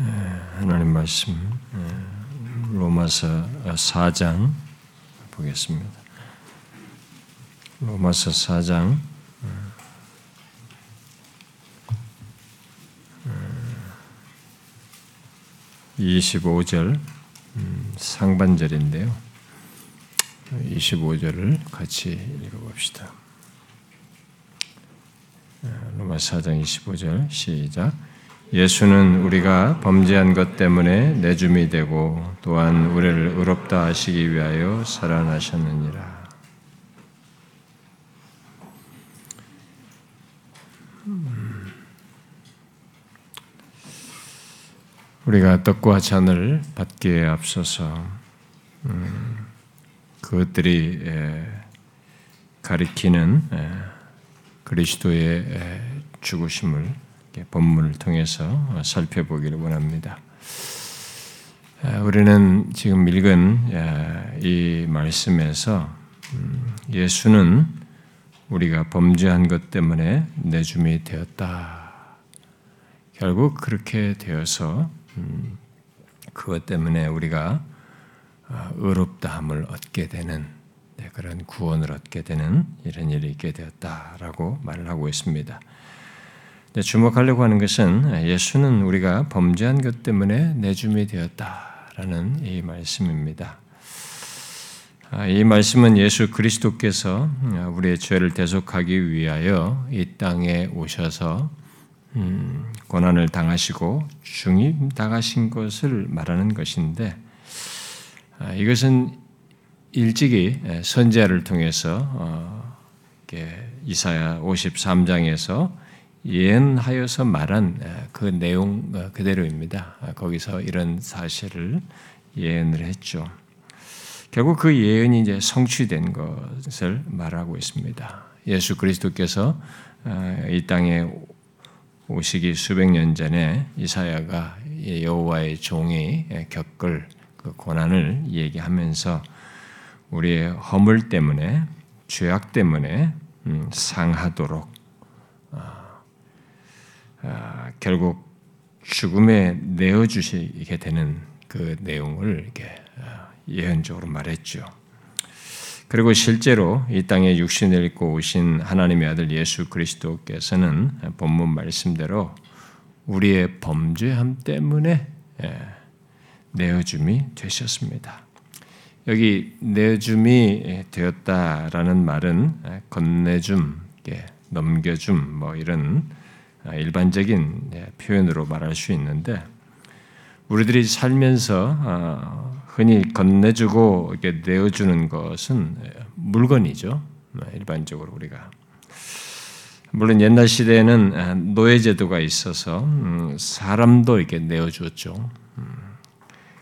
하나님 말씀 로마서 4장 보겠습니다. 로마서 4장 25절 상반절인데요. 25절을 같이 읽어봅시다. 로마 4장 25절 시작. 예수는 우리가 범죄한 것 때문에 내줌이 되고 또한 우리를 의롭다 하시기 위하여 살아나셨느니라. 우리가 떡과 잔을 받기에 앞서서 음, 그것들이 가리키는 그리스도의 죽으심을 본문을 통해서 살펴보기를 원합니다. 우리는 지금 읽은 이 말씀에서 음, 예수는 우리가 범죄한 것 때문에 내줌이 되었다. 결국 그렇게 되어서 음, 그것 때문에 우리가 아, 의롭다함을 얻게 되는 네, 그런 구원을 얻게 되는 이런 일이 있게 되었다라고 말을 하고 있습니다. 주목하려고 하는 것은 예수는 우리가 범죄한 것 때문에 내줌이 되었다라는 이 말씀입니다. 아, 이 말씀은 예수 그리스도께서 우리의 죄를 대속하기 위하여 이 땅에 오셔서 음, 고난을 당하시고 중임 당하신 것을 말하는 것인데 아, 이것은 일찍이 선제를 통해서 어, 이사야 53장에서 예언하여서 말한 그 내용 어, 그대로입니다. 아, 거기서 이런 사실을 예언을 했죠. 결국 그 예언이 이제 성취된 것을 말하고 있습니다. 예수 그리스도께서 어, 이 땅에 오시기 수백 년 전에 이사야가 여호와의 종이 겪을 그 고난을 얘기하면서 우리의 허물 때문에 죄악 때문에 음, 상하도록 아, 아, 결국 죽음에 내어 주시게 되는 그 내용을 이렇게 아, 예언적으로 말했죠. 그리고 실제로 이 땅에 육신을 입고 오신 하나님의 아들 예수 그리스도께서는 본문 말씀대로 우리의 범죄함 때문에 예, 내어줌이 되셨습니다. 여기 내줌이 되었다라는 말은 건네줌, 넘겨줌 뭐 이런 일반적인 예, 표현으로 말할 수 있는데 우리들이 살면서 어, 흔히 건네주고 이렇게 내어주는 것은 물건이죠. 일반적으로 우리가 물론 옛날 시대에는 노예 제도가 있어서 음, 사람도 이렇게 내어주었죠. 음.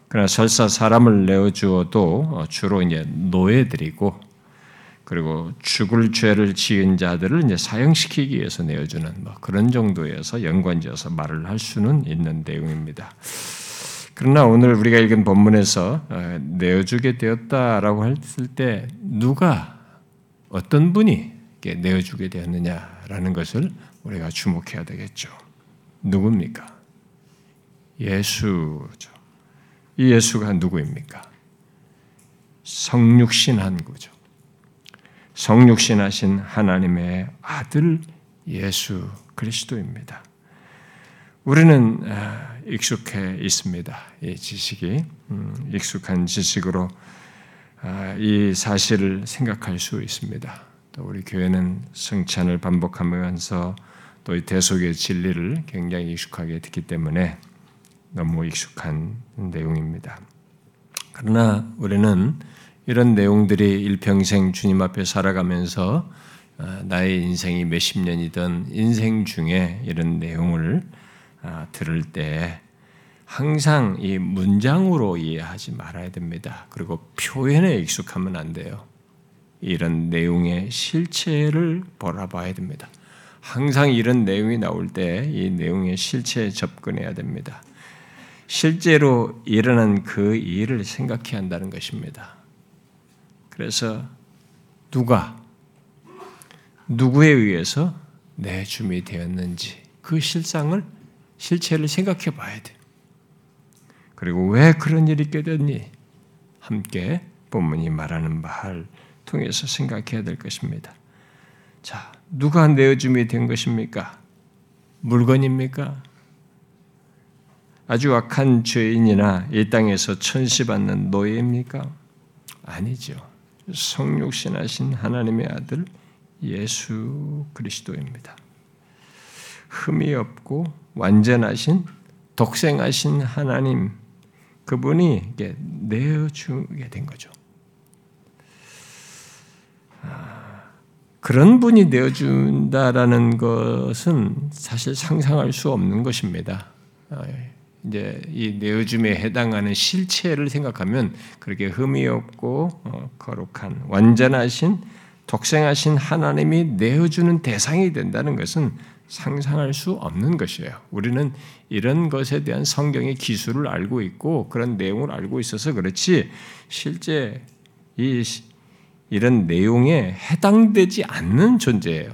그러나 설사 사람을 내어 주어도 어, 주로 이제 노예들이고 그리고 죽을 죄를 지은 자들을 이제 사형시키기 위해서 내어주는 뭐 그런 정도에서 연관지어서 말을 할 수는 있는 내용입니다. 그러나 오늘 우리가 읽은 본문에서 어, 내어주게 되었다라고 했을 때 누가 어떤 분이 내어주게 되었느냐라는 것을 우리가 주목해야 되겠죠. 누굽니까? 예수죠. 이 예수가 누구입니까? 성육신한 거죠. 성육신하신 하나님의 아들 예수 그리스도입니다. 우리는 아, 익숙해 있습니다. 이 지식이 음, 익숙한 지식으로 아, 이 사실을 생각할 수 있습니다. 또 우리 교회는 성찬을 반복하면서 또 이 대속의 진리를 굉장히 익숙하게 듣기 때문에 너무 익숙한 내용입니다. 그러나 우리는 이런 내용들이 일평생 주님 앞에 살아가면서 어, 나의 인생이 몇십 년이든 인생 중에 이런 내용을 어, 들을 때 항상 이 문장으로 이해하지 말아야 됩니다. 그리고 표현에 익숙하면 안 돼요. 이런 내용의 실체를 바라봐야 됩니다. 항상 이런 내용이 나올 때 이 내용의 실체에 접근해야 됩니다. 실제로 일어난 그 일을 생각해야 한다는 것입니다. 그래서 누가 누구에 의해서 내 줌이 되었는지 그 실상을 실체를 생각해 봐야 돼. 그리고 왜 그런 일이 있게 됐니? 함께 본문이 말하는 바를 통해서 생각해야 될 것입니다. 자, 누가 내어줌이 된 것입니까? 물건입니까? 아주 악한 죄인이나 이 땅에서 천시받는 노예입니까? 아니죠. 성육신하신 하나님의 아들 예수 그리스도입니다. 흠이 없고 완전하신 독생하신 하나님 그분이 내어 주게 된 거죠. 아, 그런 분이 내어 준다라는 것은 사실 상상할 수 없는 것입니다. 아, 이제 이 내어줌에 해당하는 실체를 생각하면 그렇게 흠이 없고 어, 거룩한 완전하신 독생하신 하나님이 내어주는 대상이 된다는 것은 상상할 수 없는 것이에요. 우리는 이런 것에 대한 성경의 기술을 알고 있고 그런 내용을 알고 있어서 그렇지 실제 이 이런 내용에 해당되지 않는 존재예요.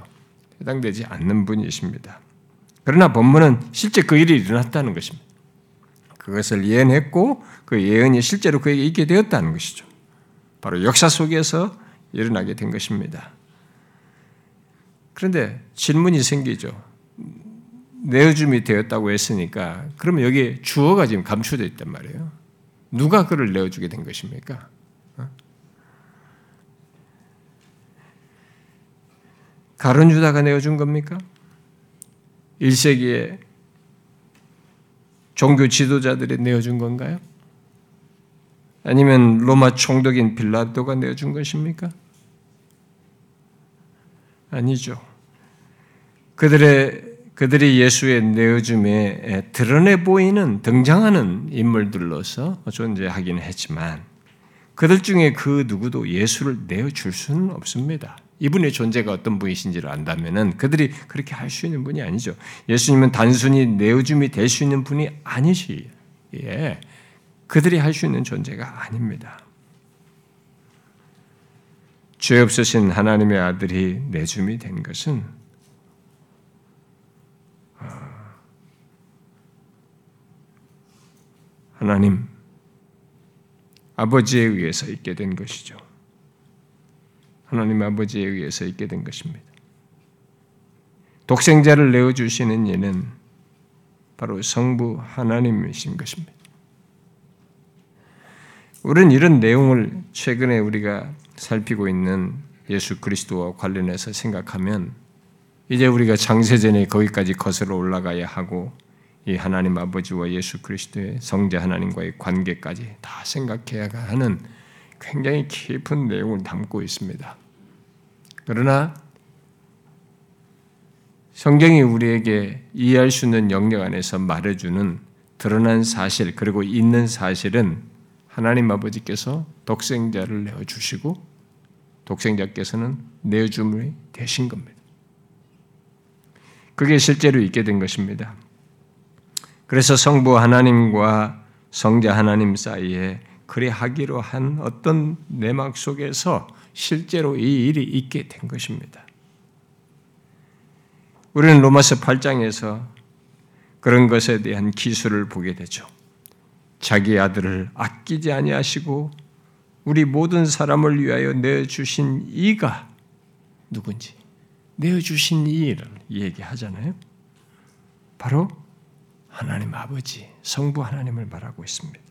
해당되지 않는 분이십니다. 그러나 본문은 실제 그 일이 일어났다는 것입니다. 그것을 예언했고 그 예언이 실제로 그에게 있게 되었다는 것이죠. 바로 역사 속에서 일어나게 된 것입니다. 그런데 질문이 생기죠. 내어줌이 되었다고 했으니까 그러면 여기 주어가 지금 감추되어 있단 말이에요. 누가 그를 내어주게 된 것입니까? 어? 가론 유다가 내어준 겁니까? 1세기에 종교 지도자들이 내어준 건가요? 아니면 로마 총독인 빌라도가 내어준 것입니까? 아니죠. 그들의 그들이 예수의 내어줌에 드러내 보이는 등장하는 인물들로서 존재하기는 했지만 그들 중에 그 누구도 예수를 내어줄 수는 없습니다. 이분의 존재가 어떤 분이신지를 안다면은 그들이 그렇게 할 수 있는 분이 아니죠. 예수님은 단순히 내어줌이 될 수 있는 분이 아니시. 예. 그들이 할 수 있는 존재가 아닙니다. 죄 없으신 하나님의 아들이 내줌이 된 것은 아, 하나님 아버지에 의해서 있게 된 것이죠. 하나님 아버지에 의해서 있게 된 것입니다. 독생자를 내어 주시는 이는 바로 성부 하나님이신 것입니다. 우리는 이런 내용을 최근에 우리가 살피고 있는 예수 그리스도와 관련해서 생각하면 이제 우리가 장세전에 거기까지 거슬러 올라가야 하고 이 하나님 아버지와 예수 그리스도의 성자 하나님과의 관계까지 다 생각해야 하는 굉장히 깊은 내용을 담고 있습니다. 그러나 성경이 우리에게 이해할 수 있는 영역 안에서 말해주는 드러난 사실 그리고 있는 사실은 하나님 아버지께서 독생자를 내어주시고 독생자께서는 내어줌이 되신 겁니다. 그게 실제로 있게 된 것입니다. 그래서 성부 하나님과 성자 하나님 사이에 그리 하기로 한 어떤 내막 속에서 실제로 이 일이 있게 된 것입니다. 우리는 로마서 8장에서 그런 것에 대한 기술을 보게 되죠. 자기 아들을 아끼지 아니하시고 우리 모든 사람을 위하여 내어 주신 이가 누군지 내어 주신 이를 얘기하잖아요. 바로 하나님 아버지, 성부 하나님을 말하고 있습니다.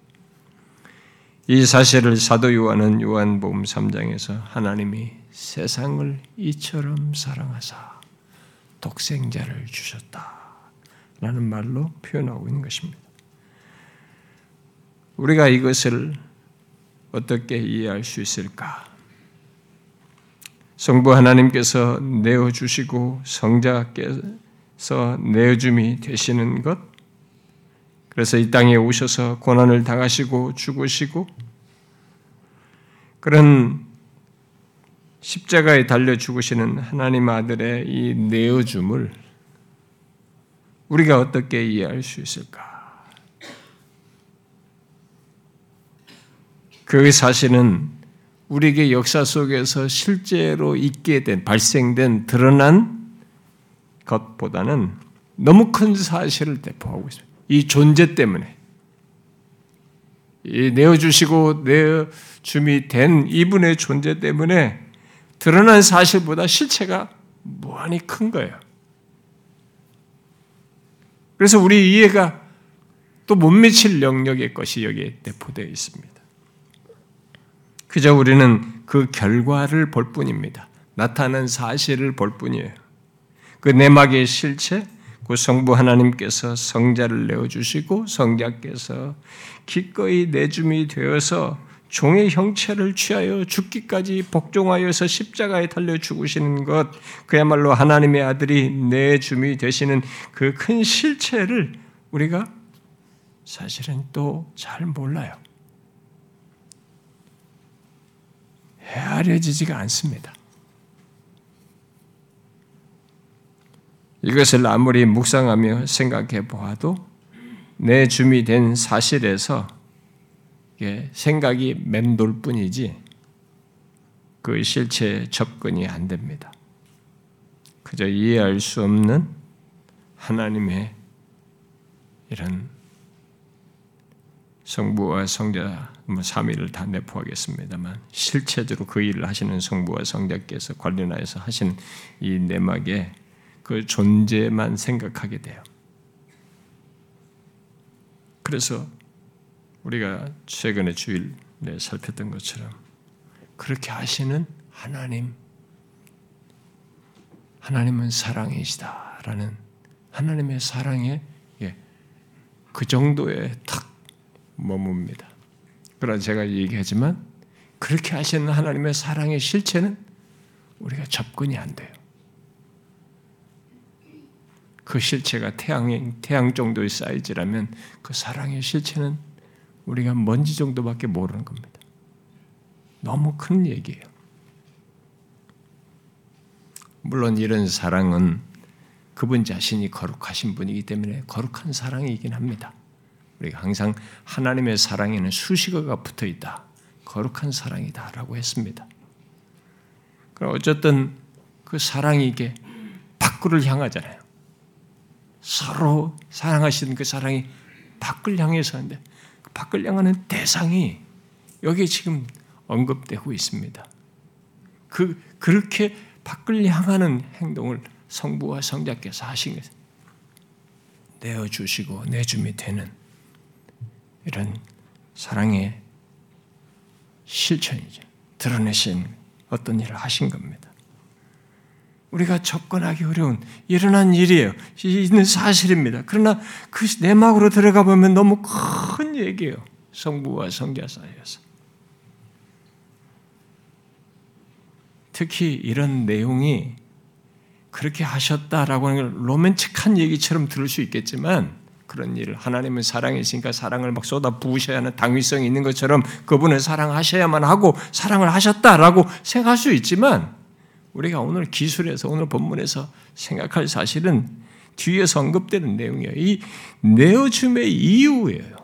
이 사실을 사도 요한은 요한복음 3장에서 하나님이 세상을 이처럼 사랑하사 독생자를 주셨다. 라는 말로 표현하고 있는 것입니다. 우리가 이것을 어떻게 이해할 수 있을까? 성부 하나님께서 내어주시고 성자께서 내어줌이 되시는 것, 그래서 이 땅에 오셔서 고난을 당하시고 죽으시고 그런 십자가에 달려 죽으시는 하나님 아들의 이 내어줌을 우리가 어떻게 이해할 수 있을까? 그 사실은 우리에게 역사 속에서 실제로 있게 된, 발생된, 드러난 것보다는 너무 큰 사실을 대포하고 있습니다. 이 존재 때문에 내어주시고 내어 줌이 된 이분의 존재 때문에 드러난 사실보다 실체가 무한히 큰 거예요. 그래서 우리 이해가 또 못 미칠 영역의 것이 여기에 내포되어 있습니다. 그저 우리는 그 결과를 볼 뿐입니다. 나타난 사실을 볼 뿐이에요. 그 내막의 실체, 그 성부 하나님께서 성자를 내어주시고 성자께서 기꺼이 내줌이 되어서 종의 형체를 취하여 죽기까지 복종하여서 십자가에 달려 죽으시는 것, 그야말로 하나님의 아들이 내줌이 되시는 그 큰 실체를 우리가 사실은 또 잘 몰라요. 헤아려지지가 않습니다. 이것을 아무리 묵상하며 생각해 보아도 내 줌이 된 사실에서 생각이 맴돌 뿐이지 그 실체에 접근이 안 됩니다. 그저 이해할 수 없는 하나님의 이런 성부와 성자 뭐 3위를 다 내포하겠습니다만 실체적으로 그 일을 하시는 성부와 성자께서 관련하여서 하신 이 내막에 그 존재만 생각하게 돼요. 그래서 우리가 최근에 주일에 살폈던 것처럼 그렇게 하시는 하나님, 하나님은 사랑이시다라는 하나님의 사랑에 예, 그 정도에 탁 머뭅니다. 그러나 제가 얘기하지만 그렇게 하시는 하나님의 사랑의 실체는 우리가 접근이 안 돼요. 그 실체가 태양, 태양 정도의 사이즈라면 그 사랑의 실체는 우리가 먼지 정도밖에 모르는 겁니다. 너무 큰 얘기예요. 물론 이런 사랑은 그분 자신이 거룩하신 분이기 때문에 거룩한 사랑이긴 합니다. 우리가 항상 하나님의 사랑에는 수식어가 붙어 있다. 거룩한 사랑이다라고 했습니다. 그럼 어쨌든 그 사랑이 이게 밖을 향하잖아요. 서로 사랑하시는 그 사랑이 밖을 향해서 하는데 그 밖을 향하는 대상이 여기 지금 언급되고 있습니다. 그 그렇게 밖을 향하는 행동을 성부와 성자께서 하신 것 내어 주시고 내줌이 되는 이런 사랑의 실천이죠. 드러내신 어떤 일을 하신 겁니다. 우리가 접근하기 어려운 일어난 일이에요. 있는 사실입니다. 그러나 그 내막으로 들어가 보면 너무 큰 얘기예요. 성부와 성자 사이에서. 특히 이런 내용이 그렇게 하셨다라고 하는 걸 로맨틱한 얘기처럼 들을 수 있겠지만 그런 일을 하나님은 사랑이시니까 사랑을 막 쏟아 부으셔야 하는 당위성이 있는 것처럼 그분을 사랑하셔야만 하고 사랑을 하셨다라고 생각할 수 있지만 우리가 오늘 기술에서 오늘 본문에서 생각할 사실은 뒤에서 언급되는 내용이에요. 이 내어줌의 이유예요.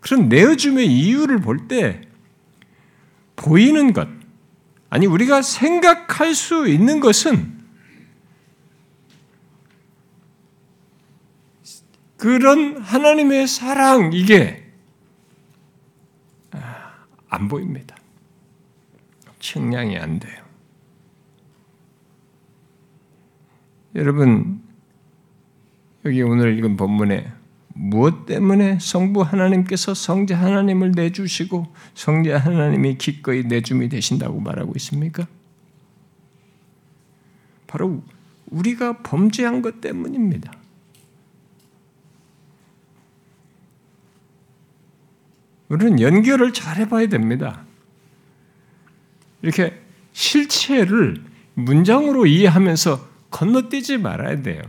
그런 내어줌의 이유를 볼 때 보이는 것, 아니 우리가 생각할 수 있는 것은 그런 하나님의 사랑 이게 안 보입니다. 측량이 안 돼요. 여러분, 여기 오늘 읽은 본문에 무엇 때문에 성부 하나님께서 성자 하나님을 내주시고 성자 하나님이 기꺼이 내줌이 되신다고 말하고 있습니까? 바로 우리가 범죄한 것 때문입니다. 우리는 연결을 잘 해봐야 됩니다. 이렇게 실체를 문장으로 이해하면서 건너뛰지 말아야 돼요.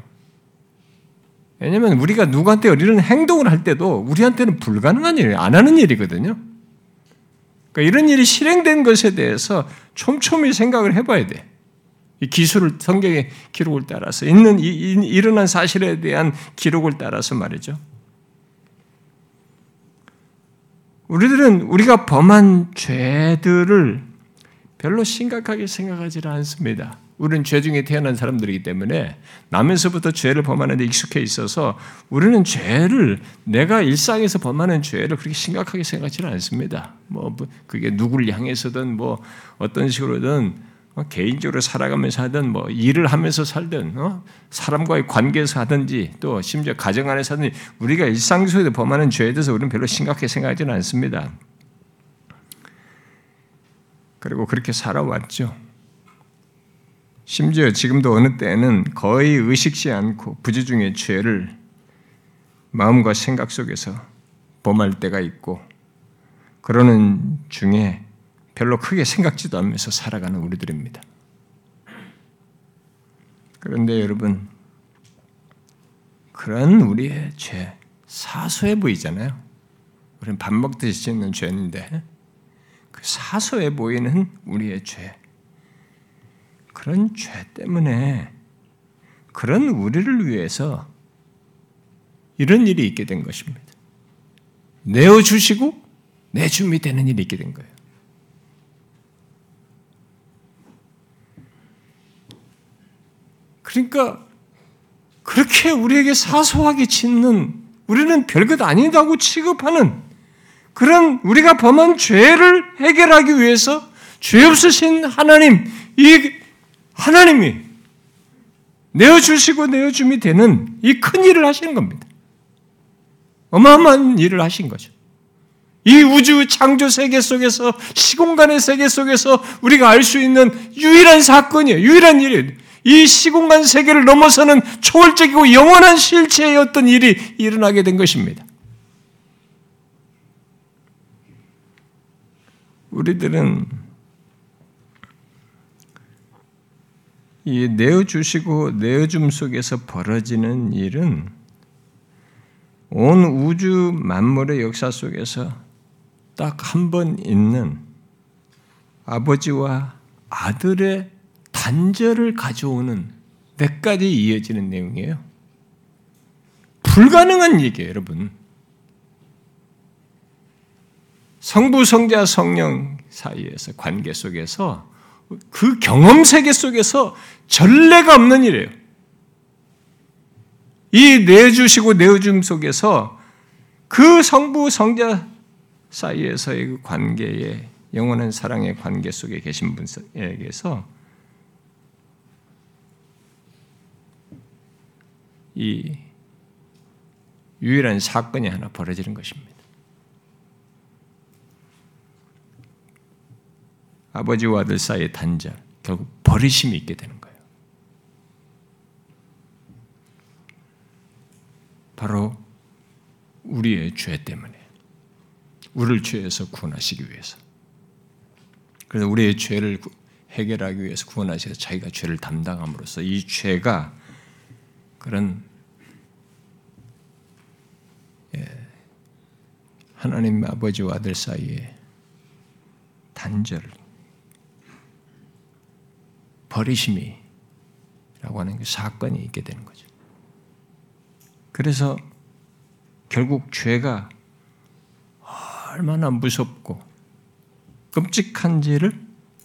왜냐하면 우리가 누구한테 이런 행동을 할 때도 우리한테는 불가능한 일이에요. 안 하는 일이거든요. 그러니까 이런 일이 실행된 것에 대해서 촘촘히 생각을 해봐야 돼. 이 기술을 성경의 기록을 따라서 있는 이, 이, 일어난 사실에 대한 기록을 따라서 말이죠. 우리들은 우리가 범한 죄들을 별로 심각하게 생각하지 않습니다. 우리는 죄 중에 태어난 사람들이기 때문에 나면서부터 죄를 범하는 데 익숙해 있어서 우리는 죄를 내가 일상에서 범하는 죄를 그렇게 심각하게 생각하지는 않습니다. 뭐 그게 누구를 향해서든 뭐 어떤 식으로든 뭐 개인적으로 살아가면서 하든 뭐 일을 하면서 살든 어? 사람과의 관계에서 하든지 또 심지어 가정 안에서 하든지 우리가 일상 속에서 범하는 죄에 대해서 우리는 별로 심각하게 생각하지는 않습니다. 그리고 그렇게 살아왔죠. 심지어 지금도 어느 때는 거의 의식지 않고 부지중의 죄를 마음과 생각 속에서 범할 때가 있고 그러는 중에 별로 크게 생각지도 않으면서 살아가는 우리들입니다. 그런데 여러분, 그런 우리의 죄, 사소해 보이잖아요. 우리는 밥 먹듯이 짓는 죄인데, 그 사소해 보이는 우리의 죄, 그런 죄 때문에 그런 우리를 위해서 이런 일이 있게 된 것입니다. 내어 주시고 내줌이 되는 일이 있게 된 거예요. 그러니까 그렇게 우리에게 사소하게 짓는 우리는 별것 아니다고 취급하는 그런 우리가 범한 죄를 해결하기 위해서 죄 없으신 하나님, 이 하나님이 내어주시고 내어줌이 되는 이 큰 일을 하시는 겁니다. 어마어마한 일을 하신 거죠. 이 우주 창조 세계 속에서 시공간의 세계 속에서 우리가 알 수 있는 유일한 사건이에요. 유일한 일이에요. 이 시공간 세계를 넘어서는 초월적이고 영원한 실체의 어떤 일이 일어나게 된 것입니다. 우리들은 이 내어주시고 내어줌 속에서 벌어지는 일은 온 우주 만물의 역사 속에서 딱 한 번 있는 아버지와 아들의 단절을 가져오는 몇 가지 이어지는 내용이에요. 불가능한 얘기예요, 여러분. 성부, 성자, 성령 사이에서 관계 속에서 그 경험 세계 속에서 전례가 없는 일이에요. 이 내주시고 내어줌 속에서 그 성부, 성자 사이에서의 그 관계에 영원한 사랑의 관계 속에 계신 분에게서 이 유일한 사건이 하나 벌어지는 것입니다. 아버지와 아들 사이의 단절, 결국 버리심이 있게 되는 거예요. 바로 우리의 죄 때문에, 우리를 죄에서 구원하시기 위해서. 그래서 우리의 죄를 해결하기 위해서 구원하셔서 자기가 죄를 담당함으로써 이 죄가 그런 예, 하나님 아버지와 아들 사이에 단절, 버리심이라고 하는 그 사건이 있게 되는 거죠. 그래서 결국 죄가 얼마나 무섭고 끔찍한지를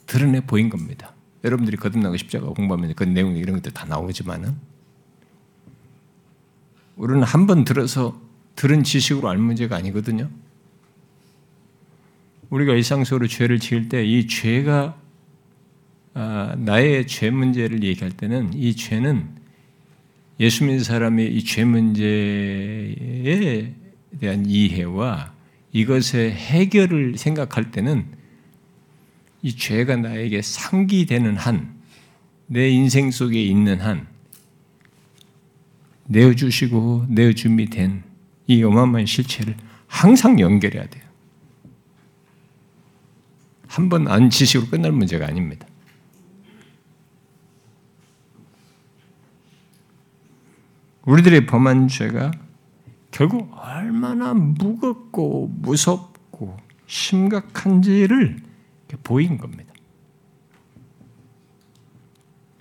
드러내 보인 겁니다. 여러분들이 거듭나고 십자가 공부하면 그 내용 이런 것들 다 나오지만은 우리는 한 번 들어서 들은 지식으로 알 문제가 아니거든요. 우리가 일상적으로 죄를 지을 때 이 죄가 아, 나의 죄 문제를 얘기할 때는 이 죄는 예수 믿는 사람이 이죄 문제에 대한 이해와 이것의 해결을 생각할 때는 이 죄가 나에게 상기되는 한, 내 인생 속에 있는 한, 내어주시고 내어줌이 된 이 어마어마한 실체를 항상 연결해야 돼요. 한 번 안 지식으로 끝날 문제가 아닙니다. 우리들의 범한 죄가 결국 얼마나 무겁고 무섭고 심각한지를 보인 겁니다.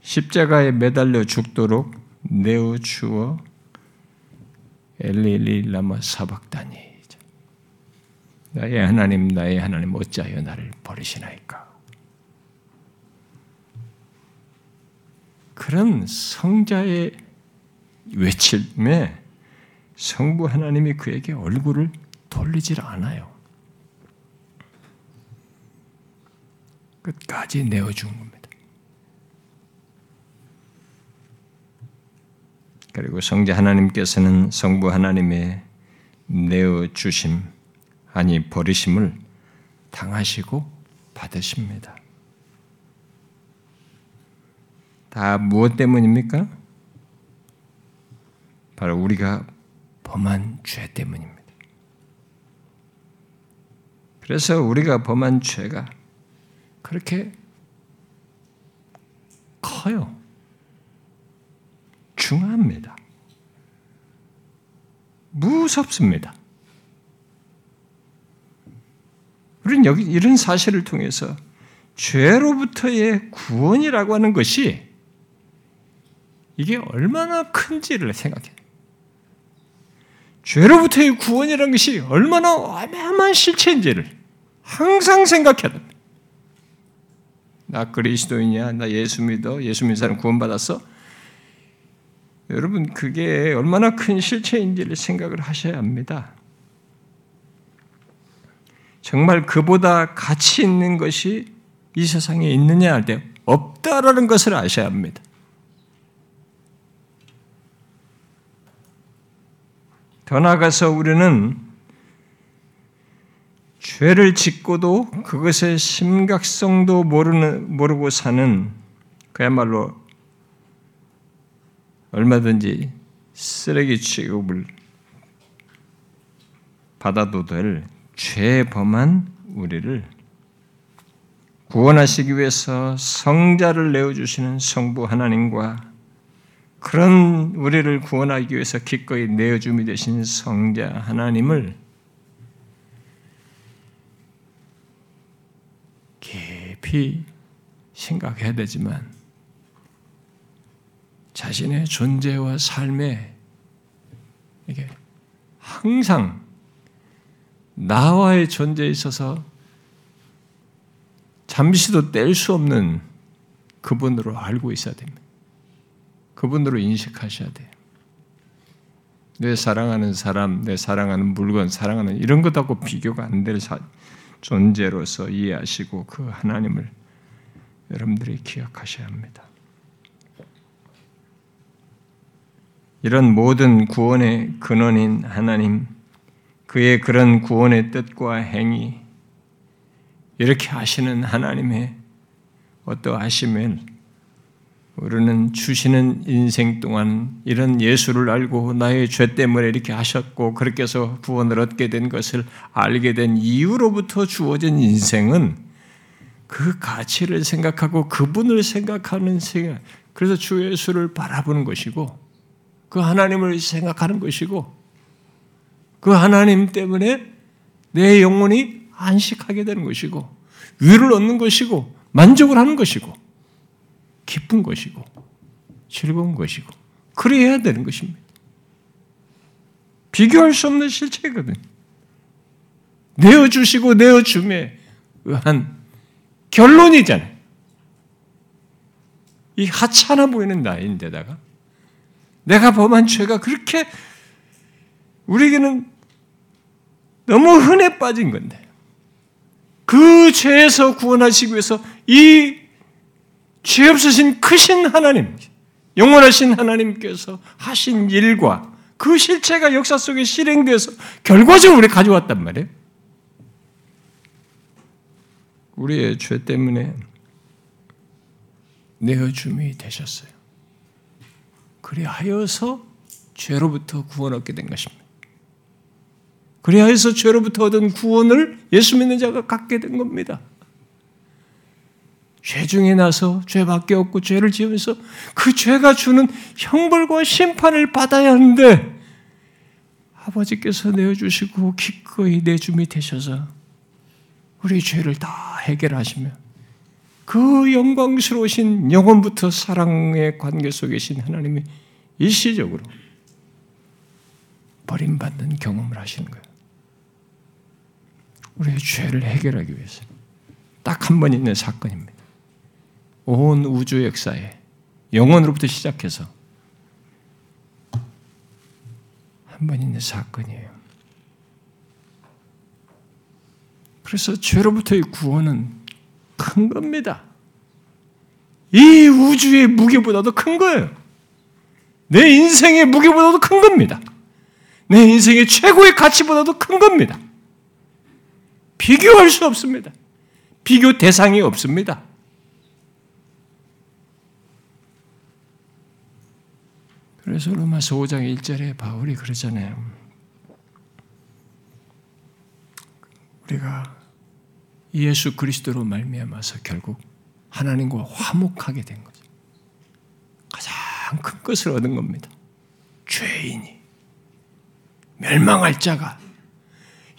십자가에 매달려 죽도록 내어 주어 엘리리 라마 사박다니 나의 하나님 나의 하나님 어찌하여 나를 버리시나이까 그런 성자의 외침에 성부 하나님이 그에게 얼굴을 돌리질 않아요. 끝까지 내어준 겁니다. 그리고 성자 하나님께서는 성부 하나님의 내어주심, 아니 버리심을 당하시고 받으십니다. 다 무엇 때문입니까? 바로 우리가 범한 죄 때문입니다. 그래서 우리가 범한 죄가 그렇게 커요. 중합니다. 무섭습니다. 우리는 여기 이런 사실을 통해서 죄로부터의 구원이라고 하는 것이 이게 얼마나 큰지를 생각해요. 죄로부터의 구원이라는 것이 얼마나 어마어마한 실체인지를 항상 생각해야 됩니다. 나 그리스도이냐? 나 예수 믿어? 예수 믿는 사람 구원받았어? 여러분, 그게 얼마나 큰 실체인지를 생각을 하셔야 합니다. 정말 그보다 가치 있는 것이 이 세상에 있느냐 할 때 없다라는 것을 아셔야 합니다. 더 나아가서 우리는 죄를 짓고도 그것의 심각성도 모르는, 모르고 사는 그야말로 얼마든지 쓰레기 취급을 받아도 될 죄범한 우리를 구원하시기 위해서 성자를 내어주시는 성부 하나님과 그런 우리를 구원하기 위해서 기꺼이 내어줌이 되신 성자 하나님을 깊이 생각해야 되지만 자신의 존재와 삶에 이게 항상 나와의 존재에 있어서 잠시도 뗄 수 없는 그분으로 알고 있어야 됩니다. 그분으로 인식하셔야 돼요. 내 사랑하는 사람, 내 사랑하는 물건, 사랑하는 이런 것하고 비교가 안 될 존재로서 이해하시고 그 하나님을 여러분들이 기억하셔야 합니다. 이런 모든 구원의 근원인 하나님, 그의 그런 구원의 뜻과 행위, 이렇게 하시는 하나님의 어떠하심을 우리는 주시는 인생 동안 이런 예수를 알고 나의 죄 때문에 이렇게 하셨고 그렇게 해서 구원을 얻게 된 것을 알게 된 이후로부터 주어진 인생은 그 가치를 생각하고 그분을 생각하는 생각, 그래서 주 예수를 바라보는 것이고 그 하나님을 생각하는 것이고 그 하나님 때문에 내 영혼이 안식하게 되는 것이고 위를 얻는 것이고 만족을 하는 것이고 기쁜 것이고 즐거운 것이고 그래야 되는 것입니다. 비교할 수 없는 실체거든. 내어주시고 내어줌에 의한 결론이잖아요. 이 하찮아 보이는 나인데다가 내가 범한 죄가 그렇게 우리에게는 너무 흔해 빠진 건데 그 죄에서 구원하시기 위해서 이 죄 없으신 크신 하나님, 영원하신 하나님께서 하신 일과 그 실체가 역사 속에 실행돼서 결과적으로 우리 가져왔단 말이에요. 우리의 죄 때문에 내어줌이 되셨어요. 그리하여서 죄로부터 구원 얻게 된 것입니다. 그리하여서 죄로부터 얻은 구원을 예수 믿는 자가 갖게 된 겁니다. 죄 중에 나서 죄밖에 없고 죄를 지으면서 그 죄가 주는 형벌과 심판을 받아야 하는데 아버지께서 내어주시고 기꺼이 내줌이 되셔서 우리 죄를 다 해결하시며 그 영광스러우신 영원부터 사랑의 관계 속에 계신 하나님이 일시적으로 버림받는 경험을 하시는 거예요. 우리의 죄를 해결하기 위해서 딱 한 번 있는 사건입니다. 온 우주 역사에 영혼으로부터 시작해서 한 번 있는 사건이에요. 그래서 죄로부터의 구원은 큰 겁니다. 이 우주의 무게보다도 큰 거예요. 내 인생의 무게보다도 큰 겁니다. 내 인생의 최고의 가치보다도 큰 겁니다. 비교할 수 없습니다. 비교 대상이 없습니다. 그래서 로마서 5장 1절에 바울이 그러잖아요. 우리가 예수 그리스도로 말미암아서 결국 하나님과 화목하게 된 거죠. 가장 큰 것을 얻은 겁니다. 죄인이 멸망할 자가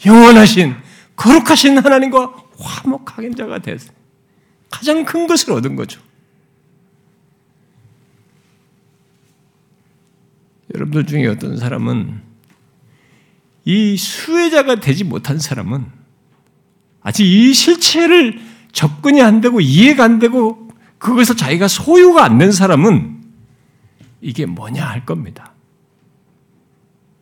영원하신 거룩하신 하나님과 화목하게 자가 됐어요. 가장 큰 것을 얻은 거죠. 여러분들 중에 어떤 사람은 이 수혜자가 되지 못한 사람은 아직 이 실체를 접근이 안 되고 이해가 안 되고 그것에서 자기가 소유가 안 된 사람은 이게 뭐냐 할 겁니다.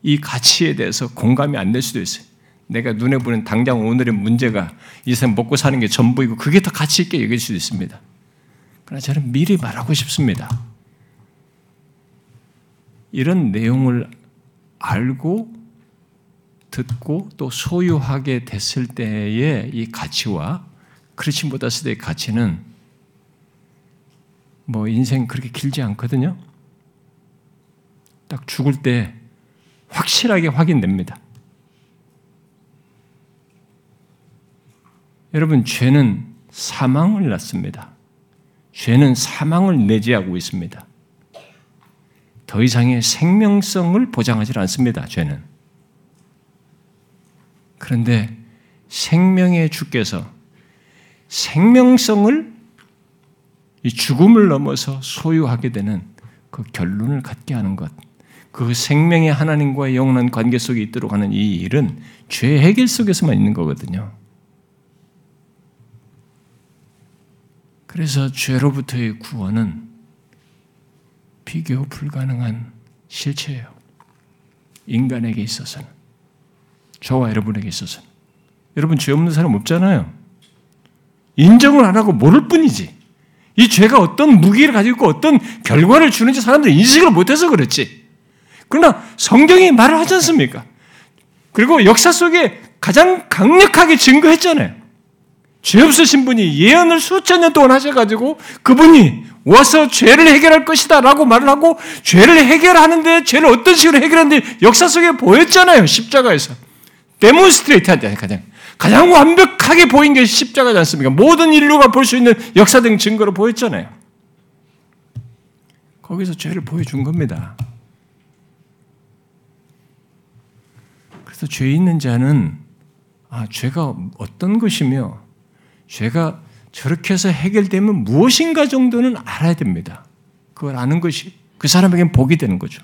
이 가치에 대해서 공감이 안 될 수도 있어요. 내가 눈에 보는 당장 오늘의 문제가 이 세상 먹고 사는 게 전부이고 그게 더 가치 있게 여길 수도 있습니다. 그러나 저는 미리 말하고 싶습니다. 이런 내용을 알고 듣고 또 소유하게 됐을 때의 이 가치와 못했을 때의 가치는 뭐 인생 그렇게 길지 않거든요. 딱 죽을 때 확실하게 확인됩니다. 여러분, 죄는 사망을 낳습니다. 죄는 사망을 내재하고 있습니다. 더 이상의 생명성을 보장하지 않습니다, 죄는. 그런데 생명의 주께서 생명성을 이 죽음을 넘어서 소유하게 되는 그 결론을 갖게 하는 것, 그 생명의 하나님과의 영원한 관계 속에 있도록 하는 이 일은 죄 해결 속에서만 있는 거거든요. 그래서 죄로부터의 구원은 비교 불가능한 실체예요. 인간에게 있어서는. 저와 여러분에게 있어서는. 여러분 죄 없는 사람 없잖아요. 인정을 안 하고 모를 뿐이지. 이 죄가 어떤 무기를 가지고 있고 어떤 결과를 주는지 사람들이 인식을 못해서 그렇지. 그러나 성경이 말을 하지 않습니까? 그리고 역사 속에 가장 강력하게 증거했잖아요. 죄 없으신 분이 예언을 수천 년 동안 하셔가지고 그분이 와서 죄를 해결할 것이다 라고 말을 하고 죄를 해결하는데 죄를 어떤 식으로 해결하는데 역사 속에 보였잖아요. 십자가에서. 데몬스트레이트 하잖아요. 가장. 가장 완벽하게 보인 게 십자가지 않습니까? 모든 인류가 볼 수 있는 역사등 증거로 보였잖아요. 거기서 죄를 보여준 겁니다. 그래서 죄 있는 자는 아, 죄가 어떤 것이며 죄가 저렇게 해서 해결되면 무엇인가 정도는 알아야 됩니다. 그걸 아는 것이 그 사람에겐 복이 되는 거죠.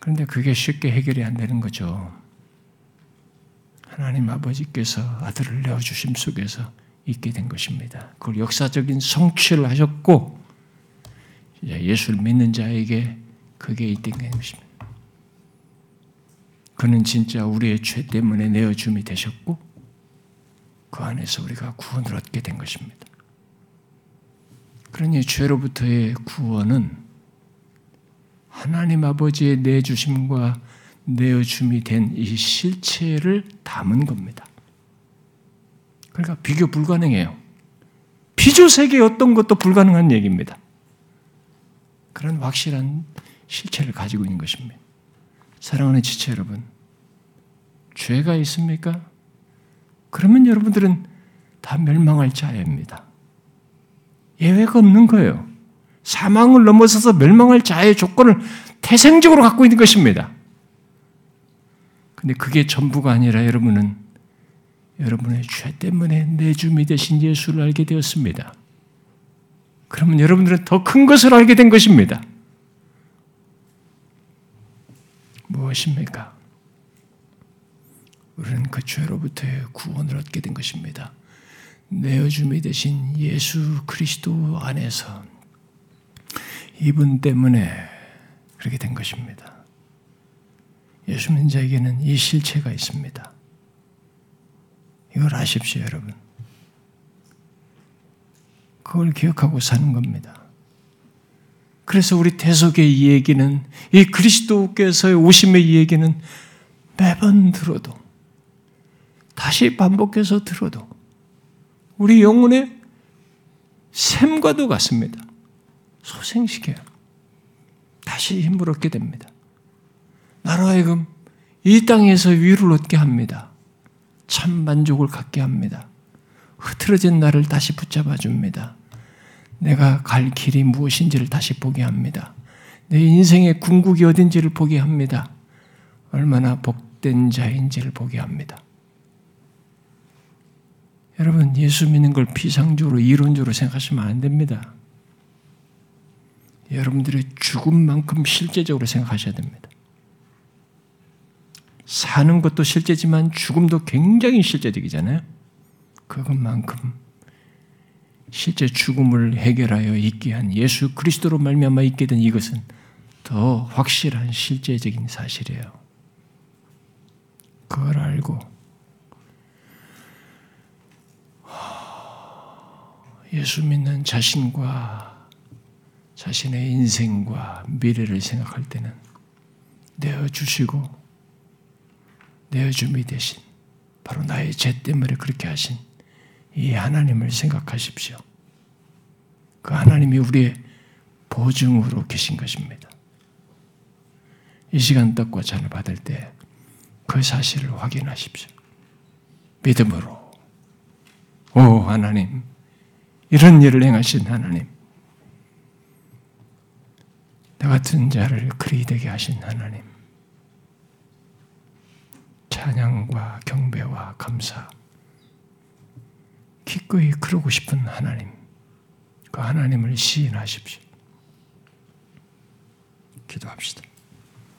그런데 그게 쉽게 해결이 안 되는 거죠. 하나님 아버지께서 아들을 내어주심 속에서 있게 된 것입니다. 그걸 역사적인 성취를 하셨고, 예수를 믿는 자에게 그게 있게 것입니다. 그는 진짜 우리의 죄 때문에 내어줌이 되셨고, 그 안에서 우리가 구원을 얻게 된 것입니다. 그러니 죄로부터의 구원은 하나님 아버지의 내주심과 내어줌이 된 이 실체를 담은 겁니다. 그러니까 비교 불가능해요. 피조 세계 어떤 것도 불가능한 얘기입니다. 그런 확실한 실체를 가지고 있는 것입니다. 사랑하는 지체 여러분, 죄가 있습니까? 그러면 여러분들은 다 멸망할 자입니다. 예외가 없는 거예요. 사망을 넘어서서 멸망할 자의 조건을 태생적으로 갖고 있는 것입니다. 근데 그게 전부가 아니라 여러분은 여러분의 죄 때문에 내 주미 되신 예수를 알게 되었습니다. 그러면 여러분들은 더 큰 것을 알게 된 것입니다. 무엇입니까? 우리는 그 죄로부터의 구원을 얻게 된 것입니다. 내어줌이 되신 예수 그리스도 안에서 이분 때문에 그렇게 된 것입니다. 예수 믿는 자에게는 이 실체가 있습니다. 이걸 아십시오, 여러분. 그걸 기억하고 사는 겁니다. 그래서 우리 대속의 이 얘기는 이 그리스도께서의 오심의 이 얘기는 매번 들어도 다시 반복해서 들어도 우리 영혼의 샘과도 같습니다. 소생시켜요. 다시 힘을 얻게 됩니다. 나로 하여금 이 땅에서 위를 얻게 합니다. 참 만족을 갖게 합니다. 흐트러진 나를 다시 붙잡아 줍니다. 내가 갈 길이 무엇인지를 다시 보게 합니다. 내 인생의 궁극이 어딘지를 보게 합니다. 얼마나 복된 자인지를 보게 합니다. 여러분, 예수 믿는 걸 피상적으로, 이론적으로 생각하시면 안 됩니다. 여러분들의 죽음만큼 실제적으로 생각하셔야 됩니다. 사는 것도 실제지만 죽음도 굉장히 실제적이잖아요. 그것만큼 실제 죽음을 해결하여 있게 한 예수 그리스도로 말미암아 있게 된 이것은 더 확실한 실제적인 사실이에요. 그걸 알고 예수 믿는 자신과 자신의 인생과 미래를 생각할 때는 내어 주시고 내어 줌이 되신 바로 나의 죄 때문에 그렇게 하신 이 하나님을 생각하십시오. 그 하나님이 우리의 보증으로 계신 것입니다. 이 시간 떡과 잔을 받을 때 그 사실을 확인하십시오. 믿음으로. 오, 하나님. 이런 일을 행하신 하나님. 나 같은 자를 그리 되게 하신 하나님. 찬양과 경배와 감사. 기꺼이 그러고 싶은 하나님, 그 하나님을 시인하십시오. 기도합시다.